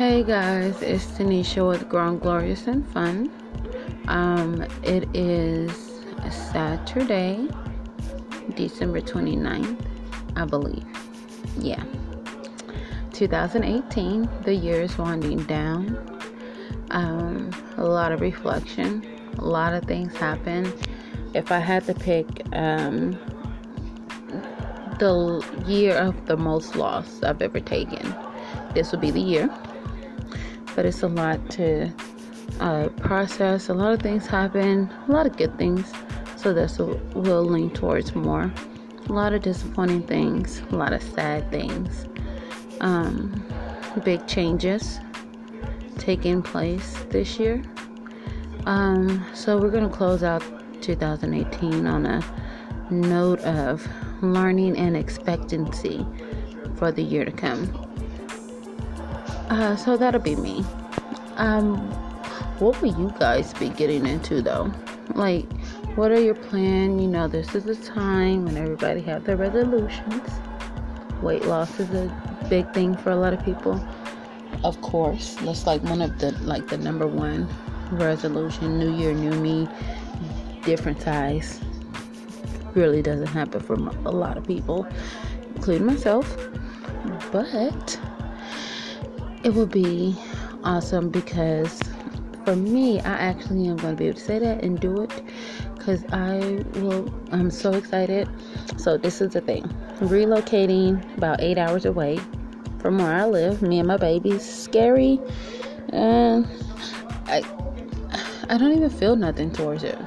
Hey guys, it's Tanisha with Grown Glorious and Fun. Um, it is Saturday, December 29th, I believe. Yeah. 2018, the year is winding down. Um, a lot of reflection, a lot of things happen. If I had to pick um, the year of the most loss I've ever taken, this would be the year. But it's a lot to uh, process. A lot of things happen, a lot of good things. So that's what we'll lean towards more. A lot of disappointing things, a lot of sad things, um, big changes taking place this year. Um, so we're going to close out 2018 on a note of learning and expectancy for the year to come. Uh, so that'll be me. Um, what will you guys be getting into though? Like, what are your plans? You know, this is a time when everybody have their resolutions. Weight loss is a big thing for a lot of people. Of course, that's like one of the like the number one resolution. New year, new me, different size. Really doesn't happen for a lot of people, including myself. But it will be awesome because for me, I actually am going to be able to say that and do it because I will. I'm so excited. So this is the thing: relocating about eight hours away from where I live. Me and my babies. Scary, and I I don't even feel nothing towards it.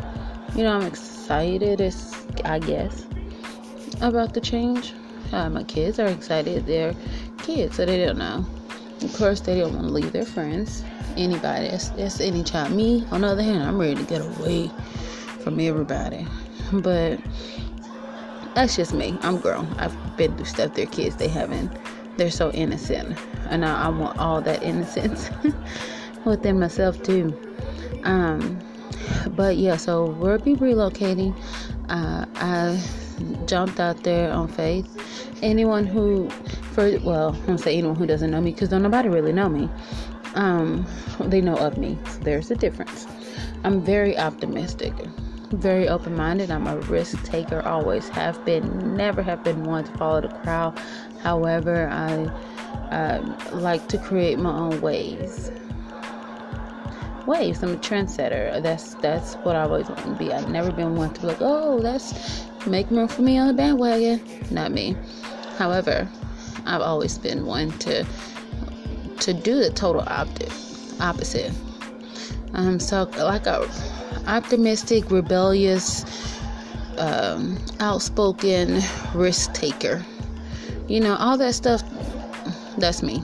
You know, I'm excited. It's I guess about the change. Uh, my kids are excited. They're kids, so they don't know. Of course, they don't want to leave their friends. Anybody, that's, that's any child. Me, on the other hand, I'm ready to get away from everybody. But that's just me. I'm grown. I've been through stuff. Their kids, they haven't. They're so innocent, and I, I want all that innocence within myself too. Um, but yeah, so we'll be relocating. Uh, I jumped out there on faith. Anyone who for well, I don't say anyone who doesn't know me because don't nobody really know me. Um, they know of me. So there's a difference. I'm very optimistic, very open-minded. I'm a risk taker. Always have been. Never have been one to follow the crowd. However, I like to create my own ways. Waves. I'm a trendsetter. That's that's what I always want to be. I've never been one to be like, oh, that's make room for me on the bandwagon. Not me. However, I've always been one to to do the total opposite. Um, so like a optimistic, rebellious, um, outspoken risk taker. You know, all that stuff. That's me.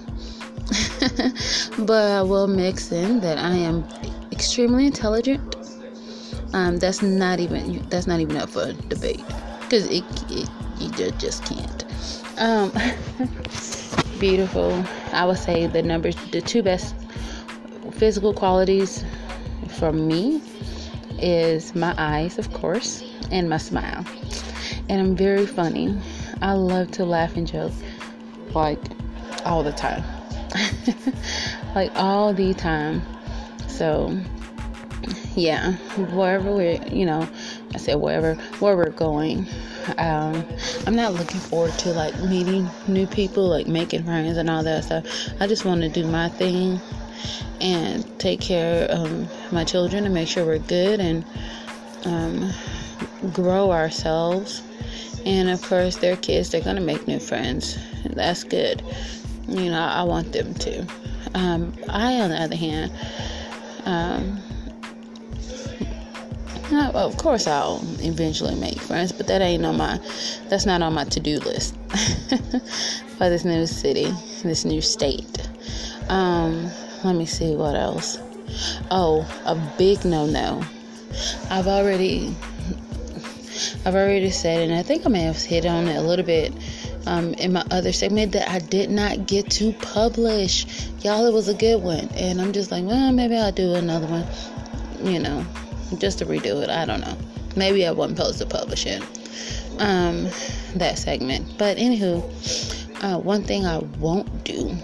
but I will mix in that I am extremely intelligent. Um, that's not even that's not even up for debate because it, it you just can't. Um, beautiful. I would say the numbers, the two best physical qualities for me is my eyes, of course, and my smile. And I'm very funny. I love to laugh and joke like all the time. like all the time. So, yeah, wherever we're, you know, I said wherever, where we're going, um, I'm not looking forward to like meeting new people, like making friends and all that stuff. I just want to do my thing and take care of my children and make sure we're good and um, grow ourselves. And of course, their kids, they're gonna make new friends. That's good. You know, I want them to. Um, I, on the other hand, um, of course, I'll eventually make friends, but that ain't on my. That's not on my to-do list for this new city, this new state. Um, let me see what else. Oh, a big no-no. I've already, I've already said, and I think I may have hit on it a little bit um, in my other segment that I did not get to publish. Y'all, it was a good one, and I'm just like, well, maybe I'll do another one. You know, just to redo it. I don't know. Maybe I wasn't supposed to publish it. Um, that segment. But anywho, uh, one thing I won't do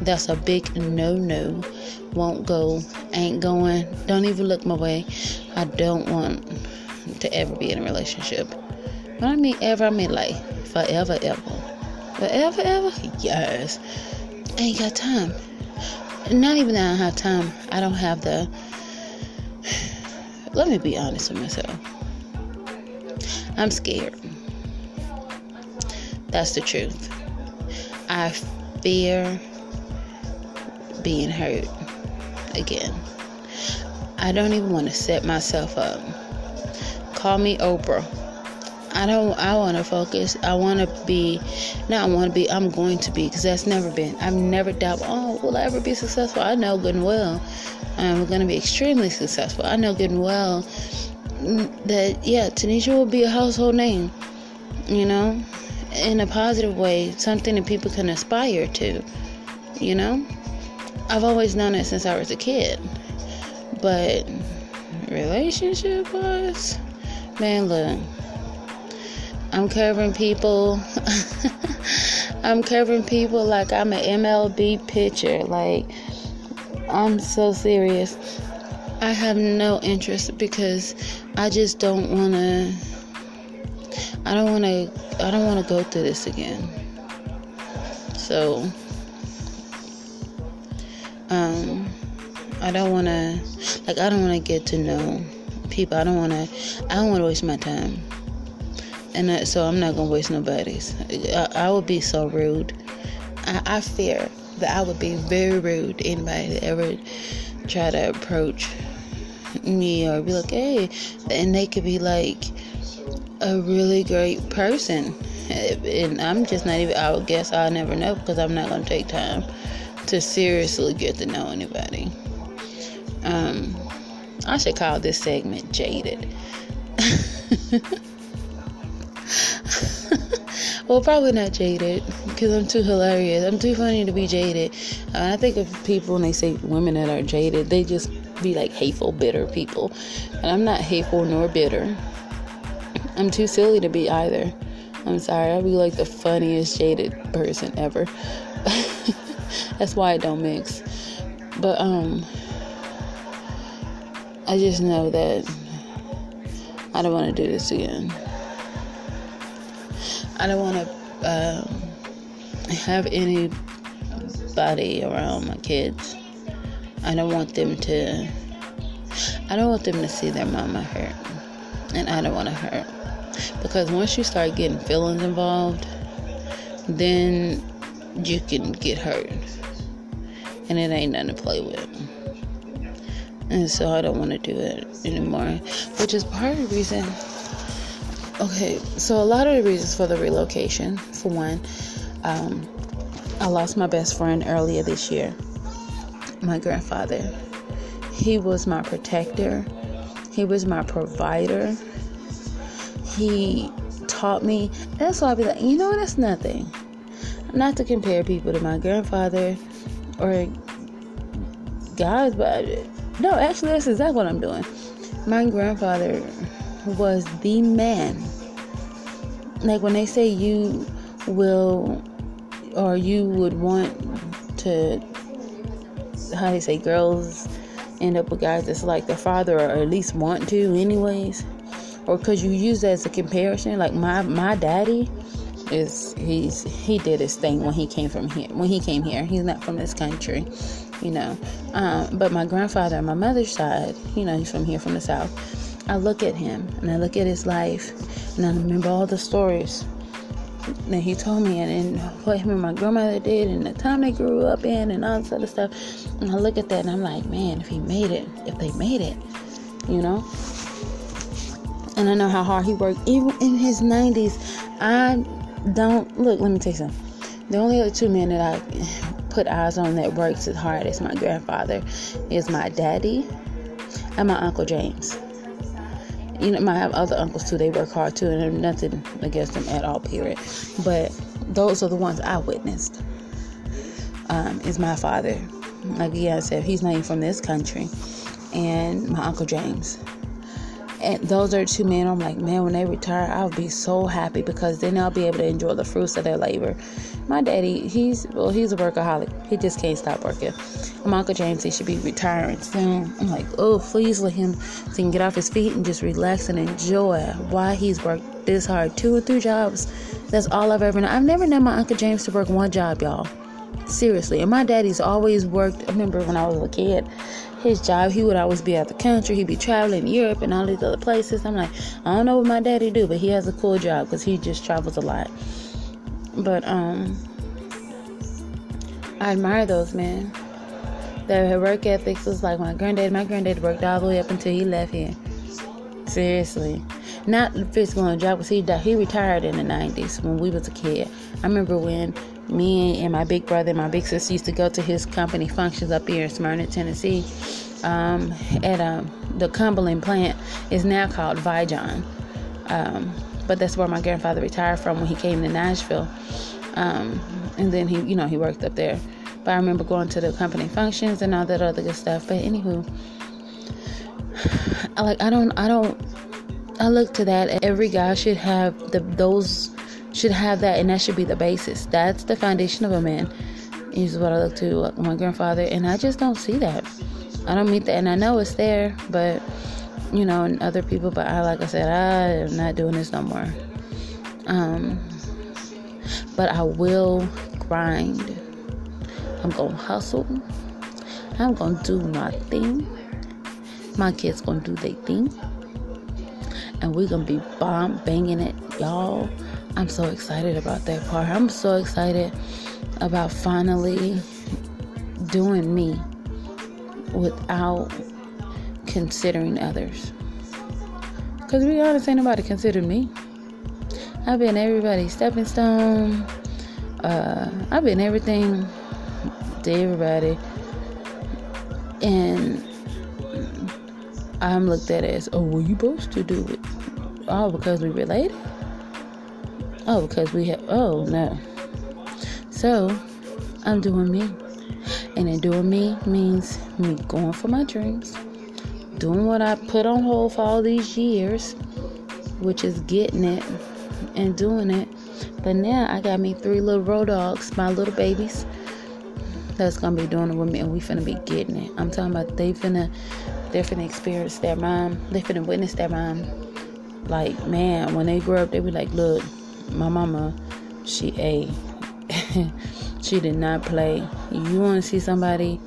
That's a big no no. Won't go, ain't going, don't even look my way. I don't want to ever be in a relationship. When I mean ever, I mean like forever, ever. Forever, ever? Yes. ain't got time. Not even that I don't have time. I don't have the. Let me be honest with myself. I'm scared. That's the truth. I fear being hurt again. I don't even want to set myself up. Call me Oprah. I don't. I want to focus. I want to be. Not I want to be. I'm going to be because that's never been. I've never doubted. Oh, will I ever be successful? I know good and well. I'm going to be extremely successful. I know good and well that yeah, Tanisha will be a household name. You know, in a positive way, something that people can aspire to. You know, I've always known it since I was a kid, but relationship wise, man, look, I'm covering people. I'm covering people like I'm an MLB pitcher. Like, I'm so serious. I have no interest because I just don't want to. I don't want to. I don't want to go through this again. So, um, I don't want to. Like, I don't want to get to know people. I don't want to. I don't want to waste my time. And I, so I'm not gonna waste nobody's. I, I would be so rude. I, I fear that I would be very rude to anybody that ever try to approach me or be like, hey, and they could be like a really great person. And I'm just not even, I would guess I'll never know because I'm not to take time to seriously get to know anybody. Um, I should call this segment Jaded. well, probably not jaded because I'm too hilarious. I'm too funny to be jaded. Uh, I think of people when they say women that are jaded, they just be like hateful, bitter people. And I'm not hateful nor bitter. I'm too silly to be either. I'm sorry, I'll be like the funniest jaded person ever. That's why I don't mix. But um I just know that I don't want to do this again. I don't want to um, have anybody around my kids I don't want them to I don't want them to see their mama hurt. And I don't want to hurt. Because once you start getting feelings involved, then you can get hurt. And it ain't nothing to play with. And so I don't want to do it anymore. Which is part of the reason. Okay, so a lot of the reasons for the relocation, for one, um, I lost my best friend earlier this year my grandfather. He was my protector, he was my provider. He taught me. That's why I be like, you know, that's nothing. Not to compare people to my grandfather or guys, but no, actually, that's exactly what I'm doing. My grandfather was the man. Like when they say you will or you would want to how they say girls end up with guys that's like their father or at least want to anyways or because you use that as a comparison like my my daddy is he's he did his thing when he came from here when he came here he's not from this country you know um, but my grandfather on my mother's side you know he's from here from the south i look at him and i look at his life and i remember all the stories that he told me and, and what him and my grandmother did and the time they grew up in and all this other stuff and I look at that and I'm like, man, if he made it, if they made it, you know? And I know how hard he worked. Even in his 90s, I don't look, let me tell you something. The only other two men that I put eyes on that works as hard as my grandfather is my daddy and my Uncle James. You know, I have other uncles too, they work hard too, and nothing against them at all, period. But those are the ones I witnessed. Um, is my father like yeah, I said, he's not even from this country, and my uncle James. and those are two men. I'm like, man, when they retire, I'll be so happy because then I'll be able to enjoy the fruits of their labor. My daddy, he's well, he's a workaholic. He just can't stop working. My Uncle James, he should be retiring soon. I'm like, oh, please let him so he can get off his feet and just relax and enjoy why he's worked this hard, two or three jobs. That's all I've ever known. I've never known my Uncle James to work one job, y'all. Seriously. And my daddy's always worked. I remember when I was a kid, his job, he would always be out the country. He'd be traveling Europe and all these other places. I'm like, I don't know what my daddy do, but he has a cool job because he just travels a lot. But um, I admire those men. Their work ethics was like my granddad. My granddad worked all the way up until he left here. Seriously, not physical on job because he died. he retired in the 90s when we was a kid. I remember when me and my big brother and my big sister used to go to his company functions up here in Smyrna, Tennessee. Um, at um, the Cumberland plant is now called Vi-Jon. Um, but that's where my grandfather retired from when he came to Nashville. Um, and then he, you know, he worked up there. But I remember going to the company functions and all that other good stuff. But anywho, I like I don't I don't I look to that. Every guy should have the those should have that, and that should be the basis. That's the foundation of a man. Is what I look to my grandfather, and I just don't see that. I don't meet that, and I know it's there, but you know, and other people. But I, like I said, I am not doing this no more. Um, but I will grind. I'm gonna hustle. I'm gonna do my thing. My kids gonna do their thing, and we're gonna be bomb banging it, y'all. I'm so excited about that part. I'm so excited about finally doing me without considering others. Because to be honest, ain't nobody considered me. I've been everybody's stepping stone. Uh, I've been everything to everybody. And I'm looked at as, oh, well, you supposed to do it. Oh, because we related? Oh, because we have, oh, no. So, I'm doing me. And in doing me means me going for my dreams, doing what I put on hold for all these years, which is getting it and doing it. But now I got me three little road dogs, my little babies, that's gonna be doing it with me, and we finna be getting it. I'm talking about they finna, they finna experience their mom, they finna witness their mom. Like man, when they grow up, they be like, look, my mama, she a she did not play. You want to see somebody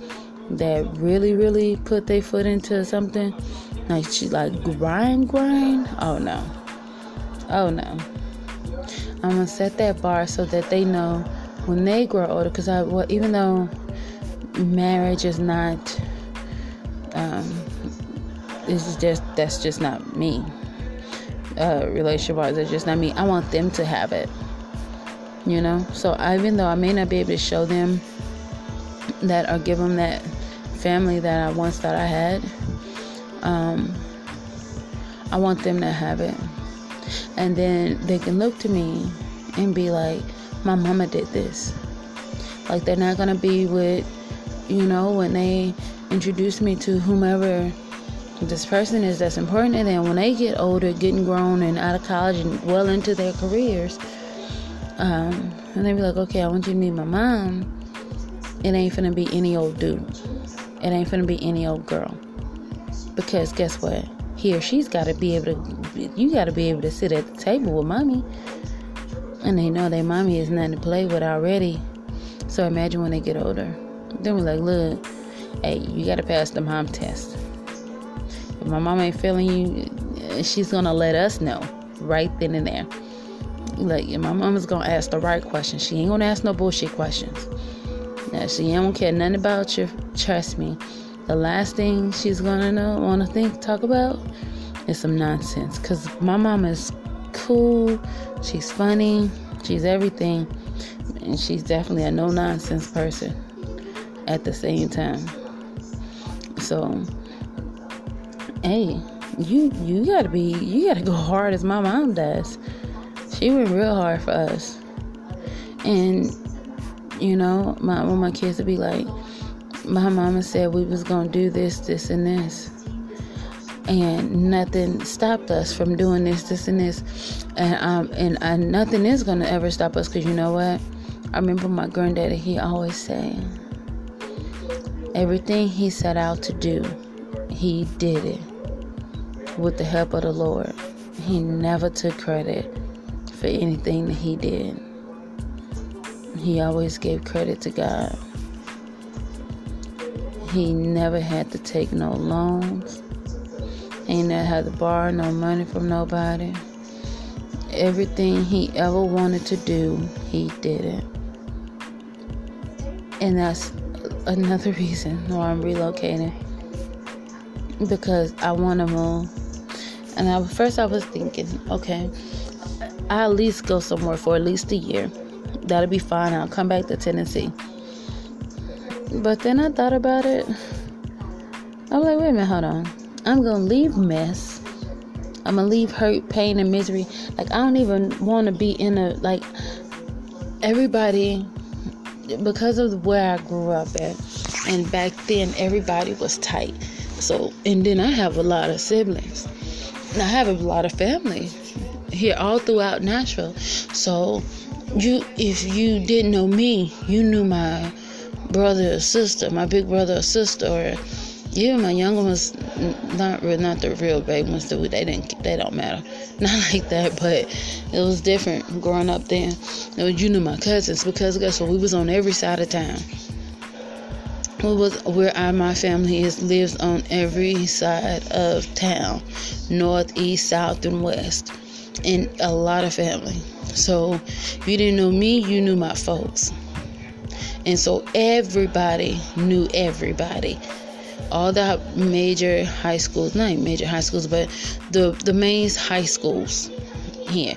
that really, really put their foot into something? Like she like grind, grind. Oh no, oh no. I'm gonna set that bar so that they know when they grow older. Cause I, well, even though marriage is not, um, it's just that's just not me uh, relationship wise. It's just not me. I want them to have it. You know? So even though I may not be able to show them that or give them that family that I once thought I had, um, I want them to have it. And then they can look to me and be like, my mama did this. Like they're not gonna be with, you know, when they introduce me to whomever this person is that's important and then when they get older getting grown and out of college and well into their careers um, and they be like okay i want you to meet my mom it ain't finna be any old dude it ain't finna be any old girl because guess what he or she's got to be able to you got to be able to sit at the table with mommy and they know their mommy is nothing to play with already so imagine when they get older then we're like look hey you got to pass the mom test if my mom ain't feeling you, eh, she's gonna let us know right then and there. Like my mama's gonna ask the right questions. She ain't gonna ask no bullshit questions. Now she don't care nothing about you. Trust me. The last thing she's gonna know, wanna think, talk about is some nonsense. Cause my mom is cool. She's funny. She's everything, and she's definitely a no nonsense person. At the same time, so hey, you you gotta be you gotta go hard as my mom does. She went real hard for us, and you know, my when my kids would be like, my mama said we was gonna do this, this, and this. and nothing stopped us from doing this, this, and this, and um, and nothing is gonna ever stop us because you know what? I remember my granddaddy. He always say, everything he set out to do, he did it with the help of the Lord. He never took credit for anything that he did. He always gave credit to God. He never had to take no loans. He never had to borrow no money from nobody. Everything he ever wanted to do, he did it. And that's another reason why I'm relocating. Because I want to move. And I, first I was thinking, okay, I'll at least go somewhere for at least a year. That'll be fine. I'll come back to Tennessee. But then I thought about it. I'm like, wait a minute, hold on. I'm gonna leave mess. I'm gonna leave hurt, pain, and misery. Like I don't even want to be in a like everybody because of where I grew up at, and back then everybody was tight. So and then I have a lot of siblings. And I have a lot of family here all throughout Nashville. So you if you didn't know me, you knew my brother or sister, my big brother or sister, or even my younger ones, not not the real big ones. They didn't, they don't matter, not like that. But it was different growing up then. It was you knew my cousins because guess what? We was on every side of town. We was where I, my family is lives on every side of town, north, east, south, and west, and a lot of family. So if you didn't know me, you knew my folks. And so everybody knew everybody. All the major high schools, not major high schools, but the, the main high schools here.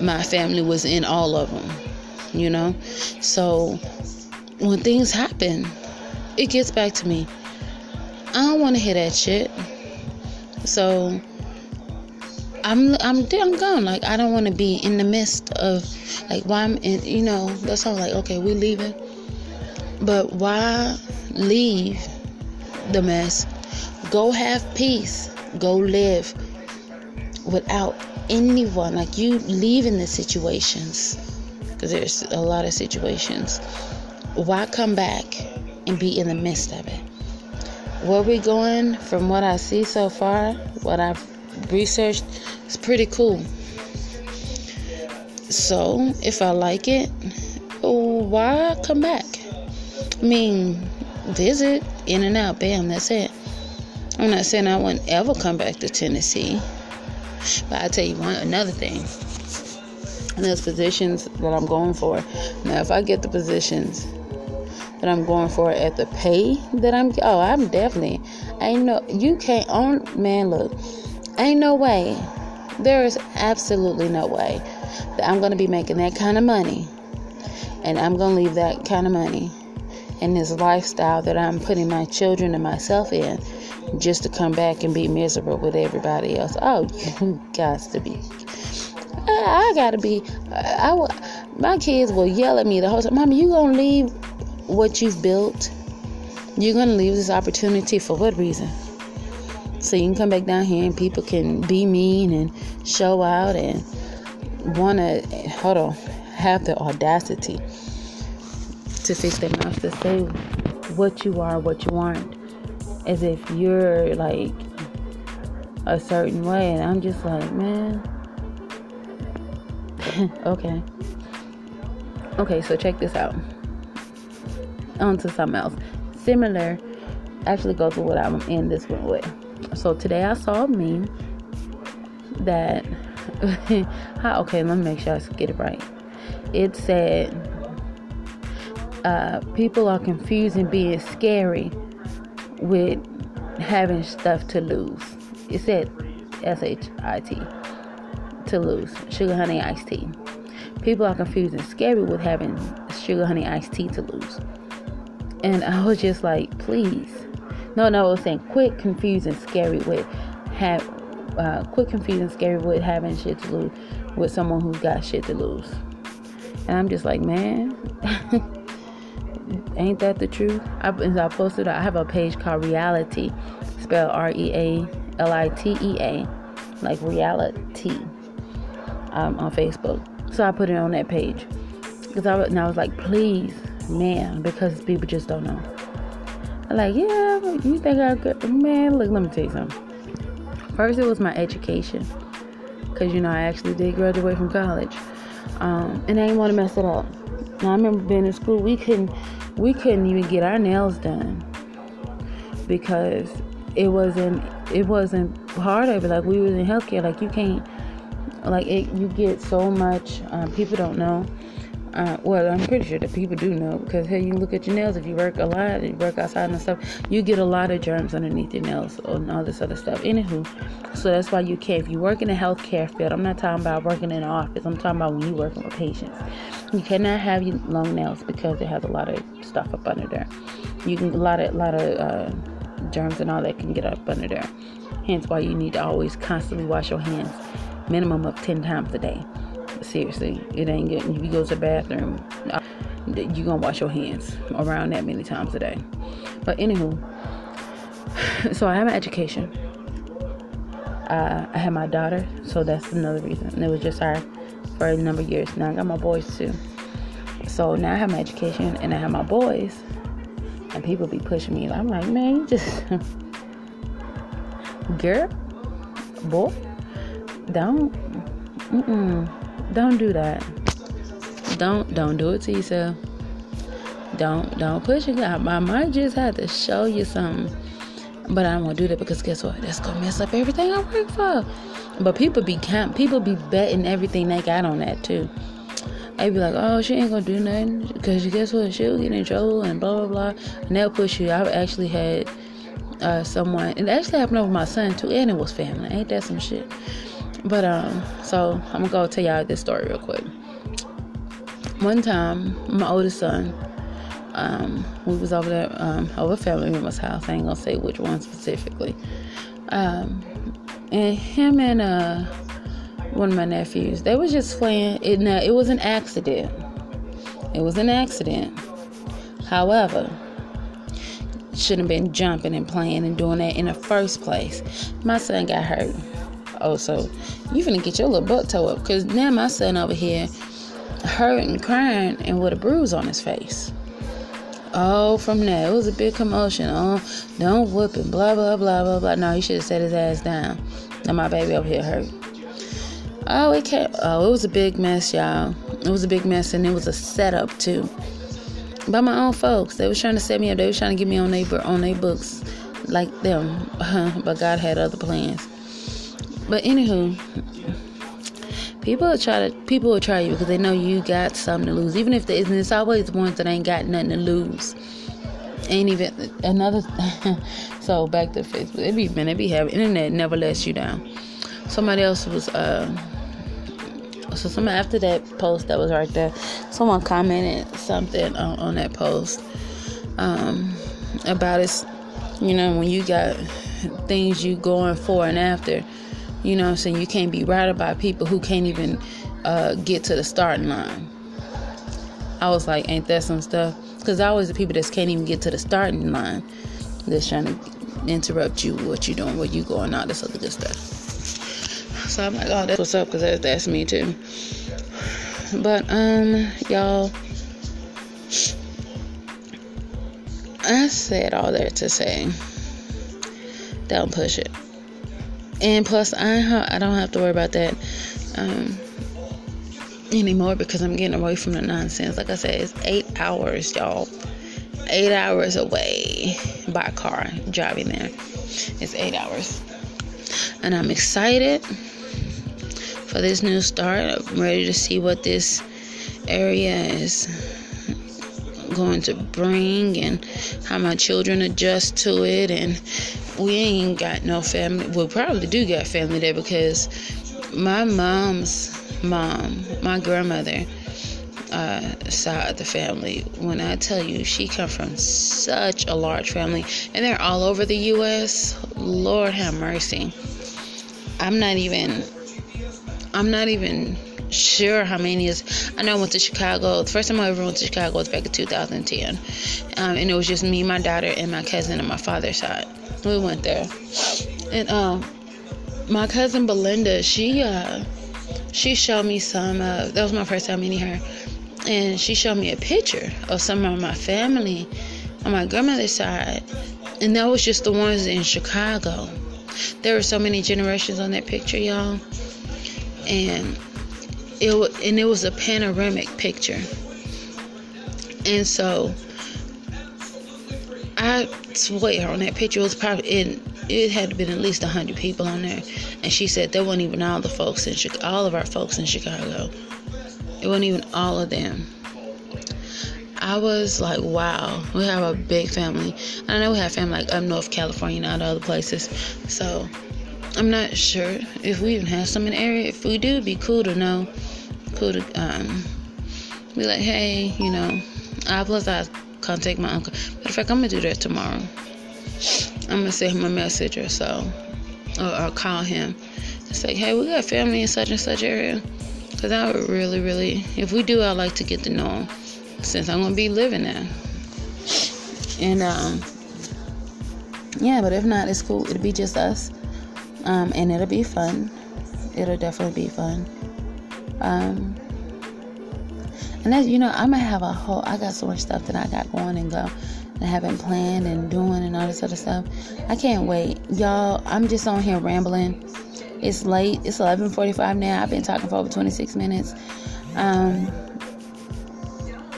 My family was in all of them, you know? So when things happen, it gets back to me. I don't want to hear that shit. So I'm I'm I'm gone. Like I don't want to be in the midst of like why I'm in. You know, that's all. Like okay, we leaving. But why leave the mess? Go have peace. Go live without anyone. Like you leaving the situations, because there's a lot of situations. Why come back and be in the midst of it? Where we going, from what I see so far, what I've researched, it's pretty cool. So if I like it, why come back? I mean, visit, in and out, bam, that's it. I'm not saying I wouldn't ever come back to Tennessee, but I tell you one another thing. And those positions that I'm going for. Now, if I get the positions that I'm going for at the pay that I'm, oh, I'm definitely. Ain't no, you can't own, man. Look, ain't no way. There is absolutely no way that I'm going to be making that kind of money, and I'm going to leave that kind of money and this lifestyle that I'm putting my children and myself in just to come back and be miserable with everybody else. Oh, you got to be. I, I gotta be. I, I, my kids will yell at me the whole time. Mama, you gonna leave what you've built? You're gonna leave this opportunity for what reason? So you can come back down here and people can be mean and show out and wanna hold on, have the audacity to fix their mouth to say what you are, what you aren't, as if you're like a certain way. And I'm just like, man, okay. Okay, so check this out. On to something else. Similar, actually goes with what I'm in this one with. So today I saw a meme that, okay, let me make sure I get it right. It said, uh, people are confusing being scary with having stuff to lose. It said S H I T to lose sugar honey iced tea. People are confusing scary with having sugar honey iced tea to lose. And I was just like, please. No, no, I was saying quit confusing scary with have uh, quit confusing scary with having shit to lose with someone who's got shit to lose. And I'm just like, man. Ain't that the truth? I, I posted. I have a page called Reality, spelled R E A L I T E A, like reality, um, on Facebook. So I put it on that page because I, I was like, please, man, because people just don't know. I'm like, yeah, you think I could, man? Look, let me tell you something. First, it was my education, because you know I actually did graduate from college, um, and I didn't want to mess it up. Now, I remember being in school, we couldn't, we couldn't even get our nails done because it wasn't, it wasn't part of it. Like we was in healthcare, like you can't, like it, you get so much. Um, people don't know uh, well, I'm pretty sure that people do know because hey, you look at your nails. If you work a lot, you work outside and stuff, you get a lot of germs underneath your nails and all this other stuff. Anywho, so that's why you can't. If you work in the healthcare field, I'm not talking about working in an office. I'm talking about when you working with patients. You cannot have your long nails because it has a lot of stuff up under there. You can a lot of a lot of uh, germs and all that can get up under there. Hence why you need to always constantly wash your hands, minimum of ten times a day seriously, it ain't getting. If you go to the bathroom, you gonna wash your hands around that many times a day. But anywho, so I have an education. Uh, I had my daughter, so that's another reason. And it was just her for a number of years. Now I got my boys too. So now I have my education and I have my boys, and people be pushing me. I'm like, man, just girl, boy, don't. Mm-mm. Don't do that. Don't don't do it to yourself. Don't don't push it. I, I might just have to show you something, but I don't want to do that because guess what? That's gonna mess up everything I work for. But people be count People be betting everything they got on that too. They be like, oh, she ain't gonna do nothing because guess what? She'll get in trouble and blah blah blah, and they'll push you. I've actually had uh, someone, it actually happened over my son too, and it was family. Ain't that some shit? But um, so I'm gonna go tell y'all this story real quick. One time, my oldest son, um, we was over there um, over family member's house. I ain't gonna say which one specifically. Um, and him and uh, one of my nephews, they was just playing. It now it was an accident. It was an accident. However, shouldn't have been jumping and playing and doing that in the first place. My son got hurt. Oh, so you finna get your little butt toe up. Cause now my son over here hurt and crying and with a bruise on his face. Oh, from that. it was a big commotion. Oh, don't whoop him, blah, blah, blah, blah, blah. No, you should have set his ass down. Now my baby over here hurt. Oh, it came, oh, it was a big mess, y'all. It was a big mess, and it was a setup, too. By my own folks. They was trying to set me up. They was trying to get me on their, on their books like them. but God had other plans. But anywho, people will try to people will try you because they know you got something to lose. Even if there isn't, it's always the ones that ain't got nothing to lose. Ain't even another. so back to Facebook. It be man, it be having internet never lets you down. Somebody else was uh. So some after that post that was right there, someone commented something on, on that post um, about it. You know when you got things you going for and after you know I'm saying? You can't be routed by people who can't even uh, get to the starting line. I was like, ain't that some stuff? Because always the people that can't even get to the starting line that's trying to interrupt you, what you doing, where you going, all this other good stuff. So I'm like, oh, that's what's up, because that's, that's me too. But, um, y'all, I said all that to say, don't push it and plus I I don't have to worry about that um, anymore because I'm getting away from the nonsense. Like I said, it's eight hours, y'all. Eight hours away by car driving there. It's eight hours, and I'm excited for this new start. I'm ready to see what this area is going to bring and how my children adjust to it and we ain't got no family. We probably do got family there because my mom's mom, my grandmother, uh, side of the family. When I tell you, she come from such a large family, and they're all over the U.S. Lord have mercy. I'm not even. I'm not even sure how many is. I know I went to Chicago. The first time I ever went to Chicago was back in 2010, um, and it was just me, my daughter, and my cousin on my father's side we went there And um, my cousin Belinda, she uh, she showed me some. Uh, that was my first time meeting her, and she showed me a picture of some of my family on my grandmother's side, and that was just the ones in Chicago. There were so many generations on that picture, y'all, and it and it was a panoramic picture, and so I swear on that picture it was probably in it had been at least hundred people on there, and she said there weren't even all the folks in Chicago, all of our folks in Chicago. It wasn't even all of them. I was like, wow, we have a big family. I know we have family like up North California and other places. So I'm not sure if we even have some in the area. If we do, it'd be cool to know. Cool to um, be like, hey, you know, I plus I contact my uncle. Matter of fact, I'm gonna do that tomorrow. I'm gonna send him a message or so, or, or call him and say, hey, we got family in such and such area. Cause I would really, really, if we do, I'd like to get to know him since I'm gonna be living there. And um, yeah, but if not, it's cool. It'll be just us, um, and it'll be fun. It'll definitely be fun. Um, and as you know, I'm gonna have a whole. I got so much stuff that I got going and go. and haven't planned and doing and all this other stuff. I can't wait, y'all. I'm just on here rambling. It's late. It's 11:45 now. I've been talking for over 26 minutes. Um,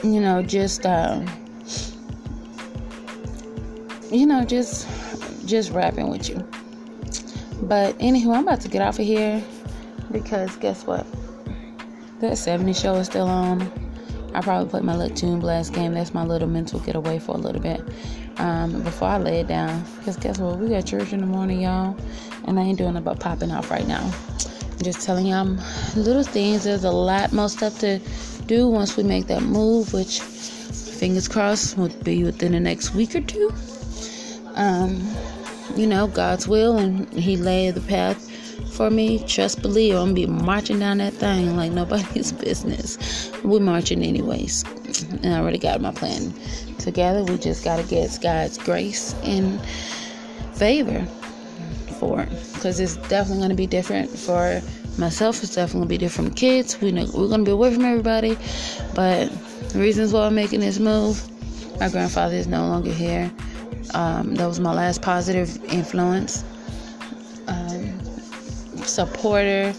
you know, just uh, you know, just just rapping with you. But anywho, I'm about to get off of here because guess what? That 70 show is still on. I probably play my little Toon Blast game. That's my little mental getaway for a little bit um, before I lay it down. Because guess what? We got church in the morning, y'all. And I ain't doing about popping off right now. I'm just telling y'all little things. There's a lot more stuff to do once we make that move, which fingers crossed would be within the next week or two. Um, you know, God's will, and He laid the path for me. Trust, believe. I'm gonna be marching down that thing like nobody's business. We're marching anyways, and I already got my plan together. We just gotta get God's grace and favor for it, because it's definitely gonna be different for myself It's definitely gonna be different kids. We know we're gonna be away from everybody, but the reasons why I'm making this move. My grandfather is no longer here. Um, that was my last positive influence. Supporter,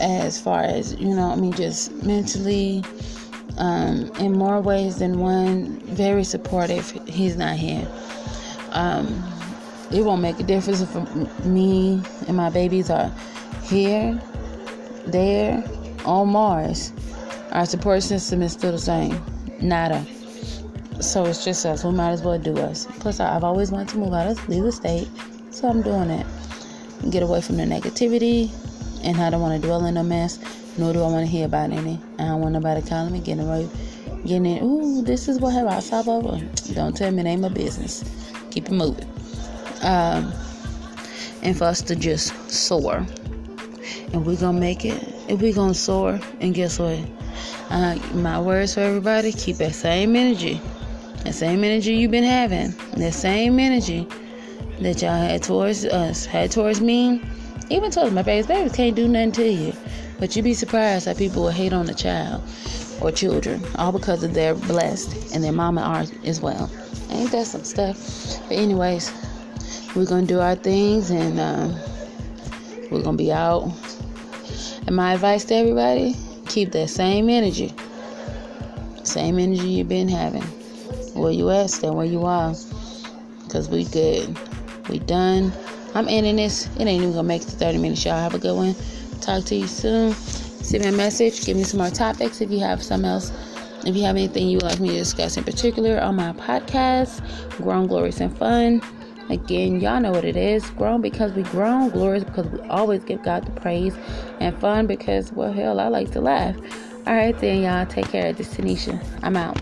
as far as you know, I mean, just mentally, um, in more ways than one. Very supportive. He's not here. Um, it won't make a difference if me and my babies are here, there, on Mars, our support system is still the same. Nada. So it's just us. We might as well do us. Plus, I've always wanted to move out of leave the state, so I'm doing it. Get away from the negativity, and I don't want to dwell in a mess. Nor do I want to hear about any. I don't want nobody calling me, getting away, getting in. Ooh, this is what happened. I saw over. Don't tell me it ain't my business. Keep it moving. Um, and for us to just soar and we're gonna make it and we're gonna soar and guess what uh, my words for everybody keep that same energy that same energy you've been having that same energy that y'all had towards us had towards me even towards my babies babies can't do nothing to you but you'd be surprised how people will hate on a child or children all because of their blessed and their mama are as well ain't that some stuff but anyways we're gonna do our things and uh, we're gonna be out and my advice to everybody keep that same energy. Same energy you've been having. Where you at, stay where you are. Because we good. We done. I'm ending this. It ain't even gonna make to 30 minutes, y'all. Have a good one. Talk to you soon. Send me a message. Give me some more topics if you have some else. If you have anything you would like me to discuss in particular on my podcast, Grown, Glorious, and Fun. Again, y'all know what it is. Grown because we grown, glorious because we always give God the praise, and fun because, well, hell, I like to laugh. All right, then, y'all. Take care. This is Tanisha. I'm out.